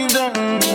you done.